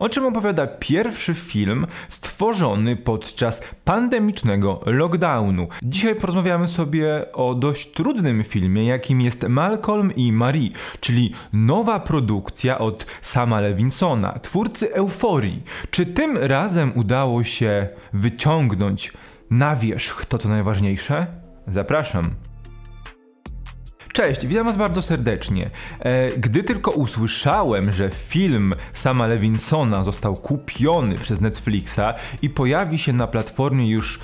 O czym opowiada pierwszy film stworzony podczas pandemicznego lockdownu. Dzisiaj porozmawiamy sobie o dość trudnym filmie, jakim jest Malcolm i Marie, czyli nowa produkcja od Sama Levinsona, twórcy Euforii. Czy tym razem udało się wyciągnąć na wierzch to, co najważniejsze? Zapraszam. Cześć, witam Was bardzo serdecznie. E, gdy tylko usłyszałem, że film sama Levinsona został kupiony przez Netflixa i pojawi się na platformie już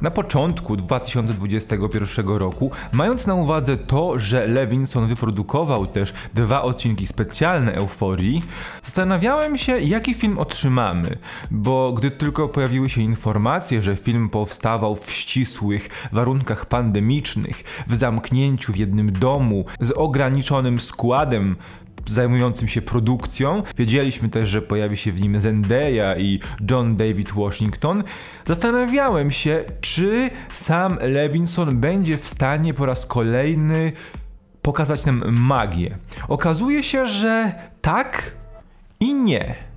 na początku 2021 roku, mając na uwadze to, że Levinson wyprodukował też dwa odcinki specjalne Euforii, zastanawiałem się, jaki film otrzymamy, bo gdy tylko pojawiły się informacje, że film powstawał w ścisłych warunkach pandemicznych, w zamknięciu w jednym domu, z ograniczonym składem zajmującym się produkcją. Wiedzieliśmy też, że pojawi się w nim Zendaya i John David Washington. Zastanawiałem się, czy sam Levinson będzie w stanie po raz kolejny pokazać nam magię. Okazuje się, że tak i nie.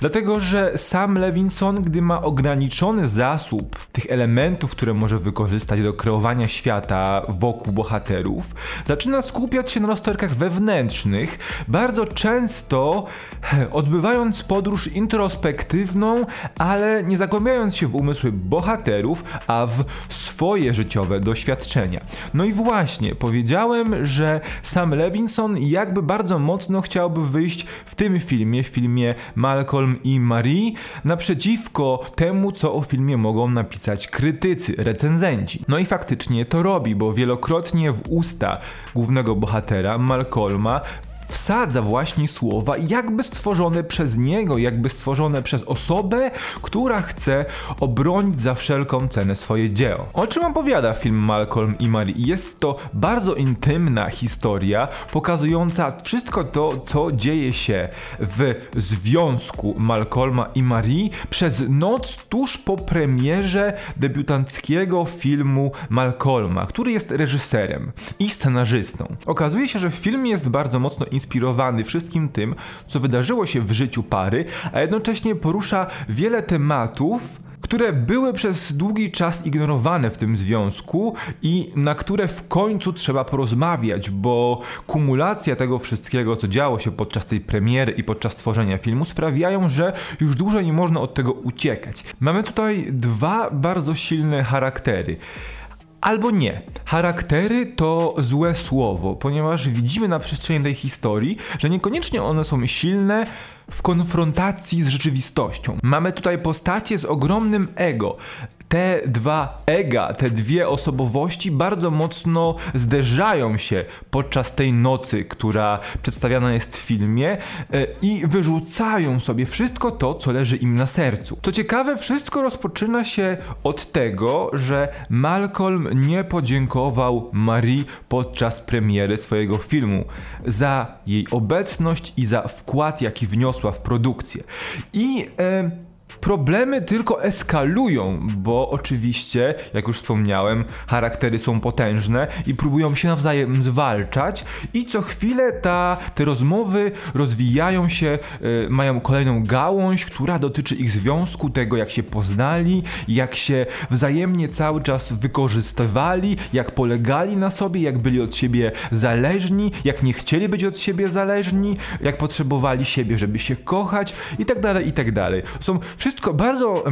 Dlatego, że sam Levinson, gdy ma ograniczony zasób tych elementów, które może wykorzystać do kreowania świata wokół bohaterów, zaczyna skupiać się na rozterkach wewnętrznych, bardzo często odbywając podróż introspektywną, ale nie zagłębiając się w umysły bohaterów, a w swoje życiowe doświadczenia. No i właśnie, powiedziałem, że sam Levinson jakby bardzo mocno chciałby wyjść w tym filmie, w filmie Malcolm i Marie naprzeciwko temu, co o filmie mogą napisać krytycy, recenzenci. No i faktycznie to robi, bo wielokrotnie w usta głównego bohatera, Malcolma, wsadza właśnie słowa jakby stworzone przez niego, jakby stworzone przez osobę, która chce obronić za wszelką cenę swoje dzieło. O czym opowiada film Malcolm i Marie? Jest to bardzo intymna historia, pokazująca wszystko to, co dzieje się w związku Malcolma i Marie przez noc tuż po premierze debiutanckiego filmu Malcolma, który jest reżyserem i scenarzystą. Okazuje się, że film jest bardzo mocno inspirowany wszystkim tym, co wydarzyło się w życiu pary, a jednocześnie porusza wiele tematów, które były przez długi czas ignorowane w tym związku i na które w końcu trzeba porozmawiać, bo kumulacja tego wszystkiego, co działo się podczas tej premiery i podczas tworzenia filmu, sprawiają, że już dłużej nie można od tego uciekać. Mamy tutaj dwa bardzo silne charaktery. Albo nie. Charaktery to złe słowo, ponieważ widzimy na przestrzeni tej historii, że niekoniecznie one są silne w konfrontacji z rzeczywistością. Mamy tutaj postacie z ogromnym ego te dwa ega, te dwie osobowości bardzo mocno zderzają się podczas tej nocy, która przedstawiana jest w filmie e, i wyrzucają sobie wszystko to, co leży im na sercu. Co ciekawe, wszystko rozpoczyna się od tego, że Malcolm nie podziękował Marie podczas premiery swojego filmu za jej obecność i za wkład, jaki wniosła w produkcję. I Problemy tylko eskalują, bo oczywiście, jak już wspomniałem, charaktery są potężne i próbują się nawzajem zwalczać i co chwilę ta, te rozmowy rozwijają się, y, mają kolejną gałąź, która dotyczy ich związku, tego jak się poznali, jak się wzajemnie cały czas wykorzystywali, jak polegali na sobie, jak byli od siebie zależni, jak nie chcieli być od siebie zależni, jak potrzebowali siebie, żeby się kochać i tak dalej, i tak dalej. Są wszystkie wszystko bardzo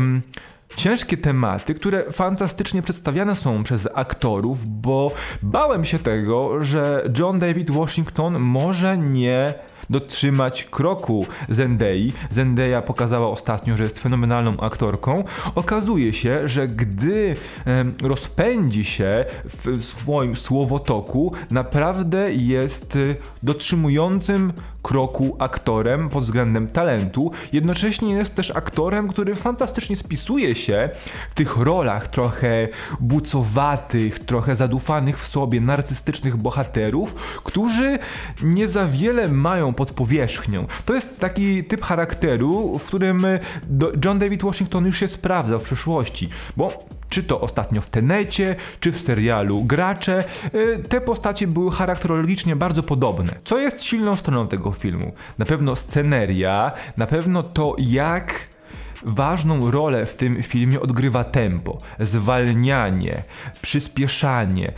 ciężkie tematy, które fantastycznie przedstawiane są przez aktorów, bo bałem się tego, że John David Washington może nie dotrzymać kroku Zendei. Zendaya pokazała ostatnio, że jest fenomenalną aktorką. Okazuje się, że gdy rozpędzi się w swoim słowotoku, naprawdę jest y, dotrzymującym kroku aktorem pod względem talentu. Jednocześnie jest też aktorem, który fantastycznie spisuje się w tych rolach trochę bucowatych, trochę zadufanych w sobie, narcystycznych bohaterów, którzy nie za wiele mają pod powierzchnią. To jest taki typ charakteru, w którym John David Washington już się sprawdza w przeszłości, bo czy to ostatnio w Tenecie, czy w serialu Gracze, y, te postacie były charakterologicznie bardzo podobne. Co jest silną stroną tego filmu? Na pewno sceneria, na pewno to jak ważną rolę w tym filmie odgrywa tempo, zwalnianie, przyspieszanie,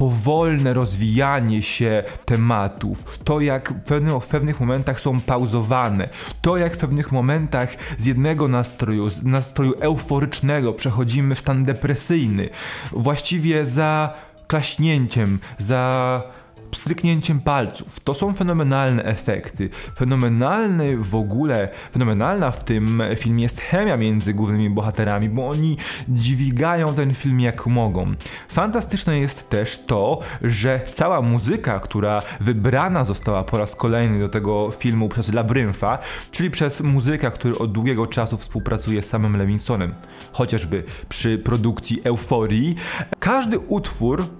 powolne rozwijanie się tematów, to jak w pewnych, w pewnych momentach są pauzowane, to jak w pewnych momentach z jednego nastroju, z nastroju euforycznego przechodzimy w stan depresyjny, właściwie za klaśnięciem, za pstryknięciem palców. To są fenomenalne efekty. Fenomenalny w ogóle, fenomenalna w tym filmie jest chemia między głównymi bohaterami, bo oni dźwigają ten film jak mogą. Fantastyczne jest też to, że cała muzyka, która wybrana została po raz kolejny do tego filmu przez Labrynfa, czyli przez muzyka, który od długiego czasu współpracuje z samym Levinsonem, chociażby przy produkcji Euforii, każdy utwór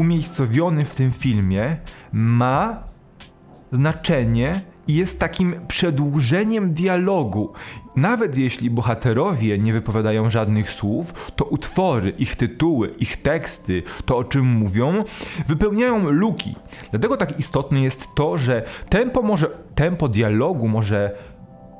umiejscowiony w tym filmie ma znaczenie i jest takim przedłużeniem dialogu. Nawet jeśli bohaterowie nie wypowiadają żadnych słów, to utwory, ich tytuły, ich teksty, to o czym mówią, wypełniają luki. Dlatego tak istotne jest to, że tempo może tempo dialogu może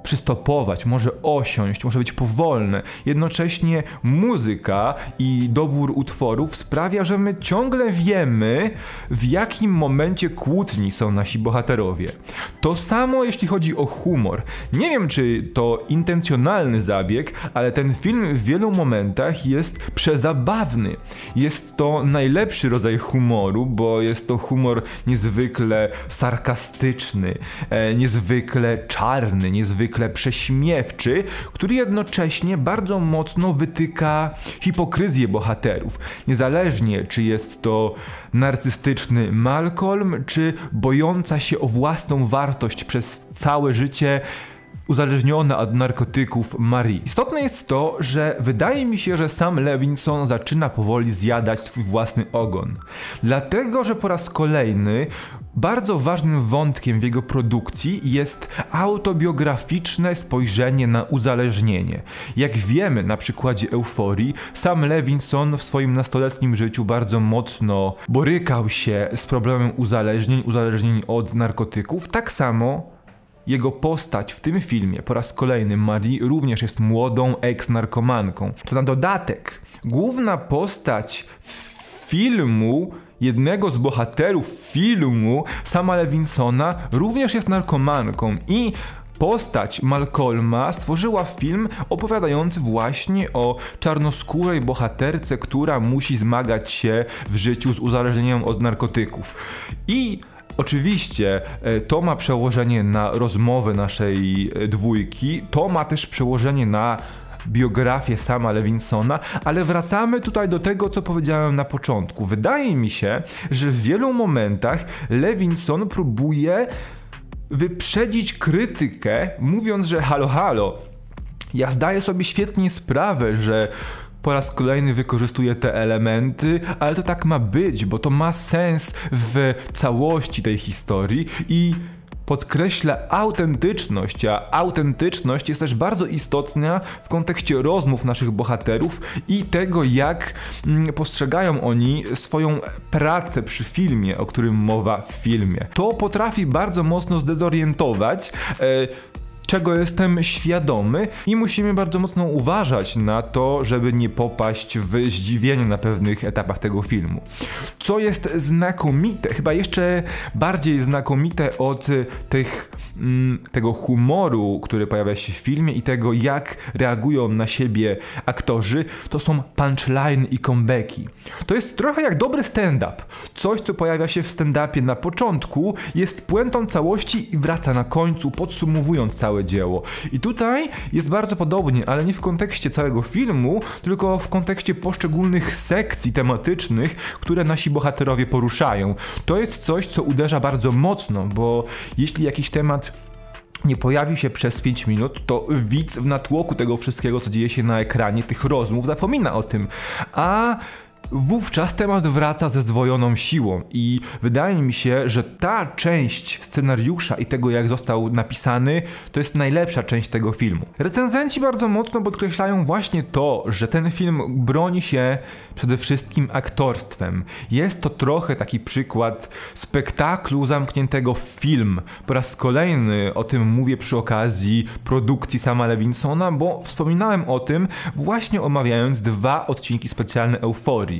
przystopować, może osiąść, może być powolne. Jednocześnie muzyka i dobór utworów sprawia, że my ciągle wiemy, w jakim momencie kłótni są nasi bohaterowie. To samo jeśli chodzi o humor. Nie wiem, czy to intencjonalny zabieg, ale ten film w wielu momentach jest przezabawny. Jest to najlepszy rodzaj humoru, bo jest to humor niezwykle sarkastyczny, e, niezwykle czarny, niezwykle niezwykle prześmiewczy, który jednocześnie bardzo mocno wytyka hipokryzję bohaterów. Niezależnie czy jest to narcystyczny Malcolm, czy bojąca się o własną wartość przez całe życie uzależniona od narkotyków Marie. Istotne jest to, że wydaje mi się, że sam Levinson zaczyna powoli zjadać swój własny ogon. Dlatego, że po raz kolejny bardzo ważnym wątkiem w jego produkcji jest autobiograficzne spojrzenie na uzależnienie. Jak wiemy na przykładzie Euforii, sam Levinson w swoim nastoletnim życiu bardzo mocno borykał się z problemem uzależnień, uzależnień od narkotyków, tak samo jego postać w tym filmie po raz kolejny Marie również jest młodą ex-narkomanką. To na dodatek główna postać filmu jednego z bohaterów filmu, sama Levinsona, również jest narkomanką i postać Malcolma stworzyła film opowiadający właśnie o czarnoskórej bohaterce, która musi zmagać się w życiu z uzależnieniem od narkotyków. I Oczywiście e, to ma przełożenie na rozmowę naszej e, dwójki, to ma też przełożenie na biografię sama Lewinsona, ale wracamy tutaj do tego, co powiedziałem na początku. Wydaje mi się, że w wielu momentach Levinson próbuje wyprzedzić krytykę, mówiąc, że halo, halo, ja zdaję sobie świetnie sprawę, że po raz kolejny wykorzystuje te elementy, ale to tak ma być, bo to ma sens w całości tej historii i podkreśla autentyczność, a autentyczność jest też bardzo istotna w kontekście rozmów naszych bohaterów i tego, jak mm, postrzegają oni swoją pracę przy filmie, o którym mowa w filmie. To potrafi bardzo mocno zdezorientować. Czego jestem świadomy i musimy bardzo mocno uważać na to, żeby nie popaść w zdziwienie na pewnych etapach tego filmu. Co jest znakomite, chyba jeszcze bardziej znakomite od tych mm, tego humoru, który pojawia się w filmie i tego jak reagują na siebie aktorzy, to są punchline i comebacki. To jest trochę jak dobry stand-up. Coś, co pojawia się w stand-upie na początku, jest puentą całości i wraca na końcu, podsumowując cały całe dzieło. I tutaj jest bardzo podobnie, ale nie w kontekście całego filmu, tylko w kontekście poszczególnych sekcji tematycznych, które nasi bohaterowie poruszają. To jest coś, co uderza bardzo mocno, bo jeśli jakiś temat nie pojawi się przez 5 minut, to widz w natłoku tego wszystkiego, co dzieje się na ekranie, tych rozmów, zapomina o tym. A wówczas temat wraca ze zdwojoną siłą i wydaje mi się, że ta część scenariusza i tego jak został napisany to jest najlepsza część tego filmu. Recenzenci bardzo mocno podkreślają właśnie to, że ten film broni się przede wszystkim aktorstwem. Jest to trochę taki przykład spektaklu zamkniętego w film. Po raz kolejny o tym mówię przy okazji produkcji sama Lewinsona, bo wspominałem o tym właśnie omawiając dwa odcinki specjalne Euforii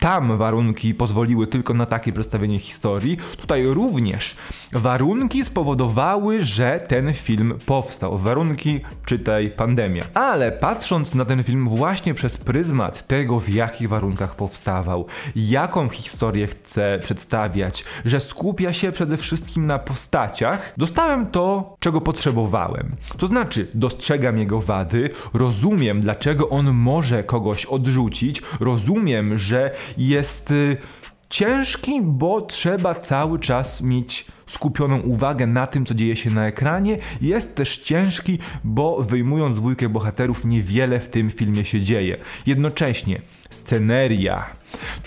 tam warunki pozwoliły tylko na takie przedstawienie historii, tutaj również warunki spowodowały, że ten film powstał. Warunki, czytaj pandemia. Ale patrząc na ten film właśnie przez pryzmat tego, w jakich warunkach powstawał, jaką historię chce przedstawiać, że skupia się przede wszystkim na postaciach, dostałem to, czego potrzebowałem. To znaczy, dostrzegam jego wady, rozumiem, dlaczego on może kogoś odrzucić, rozumiem, że jest y, ciężki, bo trzeba cały czas mieć skupioną uwagę na tym, co dzieje się na ekranie. Jest też ciężki, bo wyjmując dwójkę bohaterów, niewiele w tym filmie się dzieje. Jednocześnie sceneria,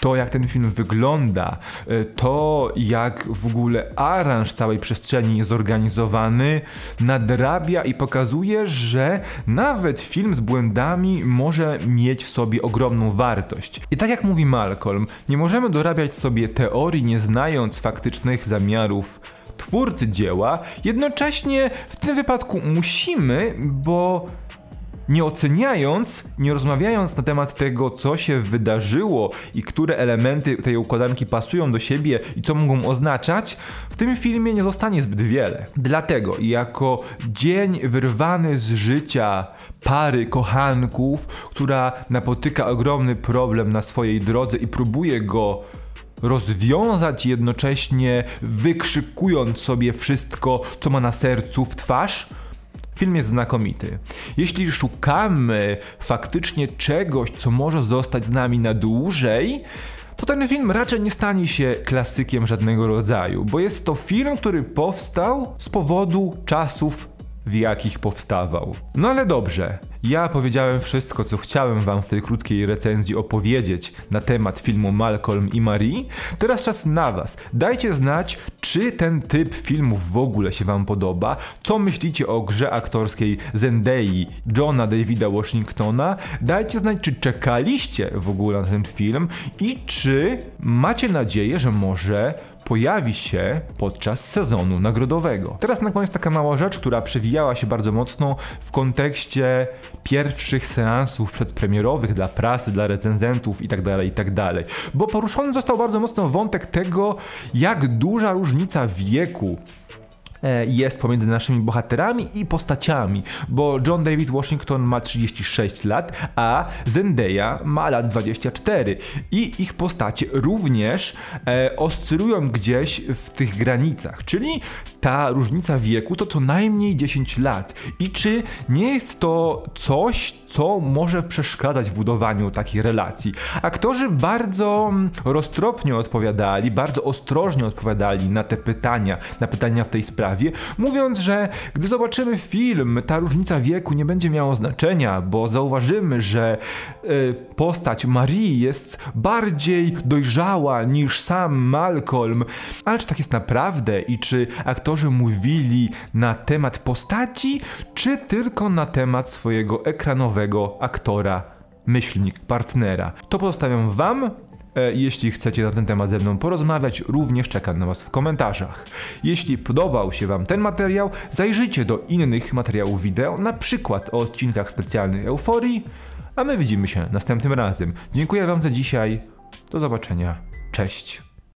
to jak ten film wygląda, e, to jak w ogóle aranż całej przestrzeni jest zorganizowany, nadrabia i pokazuje, że nawet film z błędami może mieć w sobie ogromną wartość. I tak jak mówi Malcolm, nie możemy dorabiać sobie teorii, nie znając faktycznych zamiarów twórcy dzieła, jednocześnie w tym wypadku musimy, bo nie oceniając, nie rozmawiając na temat tego, co się wydarzyło i które elementy tej układanki pasują do siebie i co mogą oznaczać, w tym filmie nie zostanie zbyt wiele. Dlatego, jako dzień wyrwany z życia pary kochanków, która napotyka ogromny problem na swojej drodze i próbuje go rozwiązać jednocześnie wykrzykując sobie wszystko, co ma na sercu w twarz, Film jest znakomity. Jeśli szukamy faktycznie czegoś, co może zostać z nami na dłużej, to ten film raczej nie stanie się klasykiem żadnego rodzaju, bo jest to film, który powstał z powodu czasów w jakich powstawał. No ale dobrze, ja powiedziałem wszystko, co chciałem wam w tej krótkiej recenzji opowiedzieć na temat filmu Malcolm i Marie. Teraz czas na was. Dajcie znać, czy ten typ filmów w ogóle się wam podoba, co myślicie o grze aktorskiej Zendei Johna Davida Washingtona. Dajcie znać, czy czekaliście w ogóle na ten film i czy macie nadzieję, że może pojawi się podczas sezonu nagrodowego. Teraz na koniec taka mała rzecz, która przewijała się bardzo mocno w kontekście pierwszych seansów przedpremierowych dla prasy, dla recenzentów itd., tak itd. Tak Bo poruszony został bardzo mocno wątek tego, jak duża różnica wieku jest pomiędzy naszymi bohaterami i postaciami, bo John David Washington ma 36 lat, a Zendaya ma lat 24 i ich postacie również e, oscylują gdzieś w tych granicach, czyli ta różnica wieku to co najmniej 10 lat. I czy nie jest to coś, co może przeszkadzać w budowaniu takiej relacji? Aktorzy bardzo mm, roztropnie odpowiadali, bardzo ostrożnie odpowiadali na te pytania, na pytania w tej sprawie mówiąc, że gdy zobaczymy film, ta różnica wieku nie będzie miała znaczenia, bo zauważymy, że y, postać Marii jest bardziej dojrzała niż sam Malcolm. Ale czy tak jest naprawdę i czy aktorzy mówili na temat postaci, czy tylko na temat swojego ekranowego aktora, myślnik, partnera? To pozostawiam Wam. E, jeśli chcecie na ten temat ze mną porozmawiać, również czekam na Was w komentarzach. Jeśli podobał się Wam ten materiał, zajrzyjcie do innych materiałów wideo, na przykład o odcinkach specjalnych Euforii, a my widzimy się następnym razem. Dziękuję Wam za dzisiaj. Do zobaczenia. Cześć.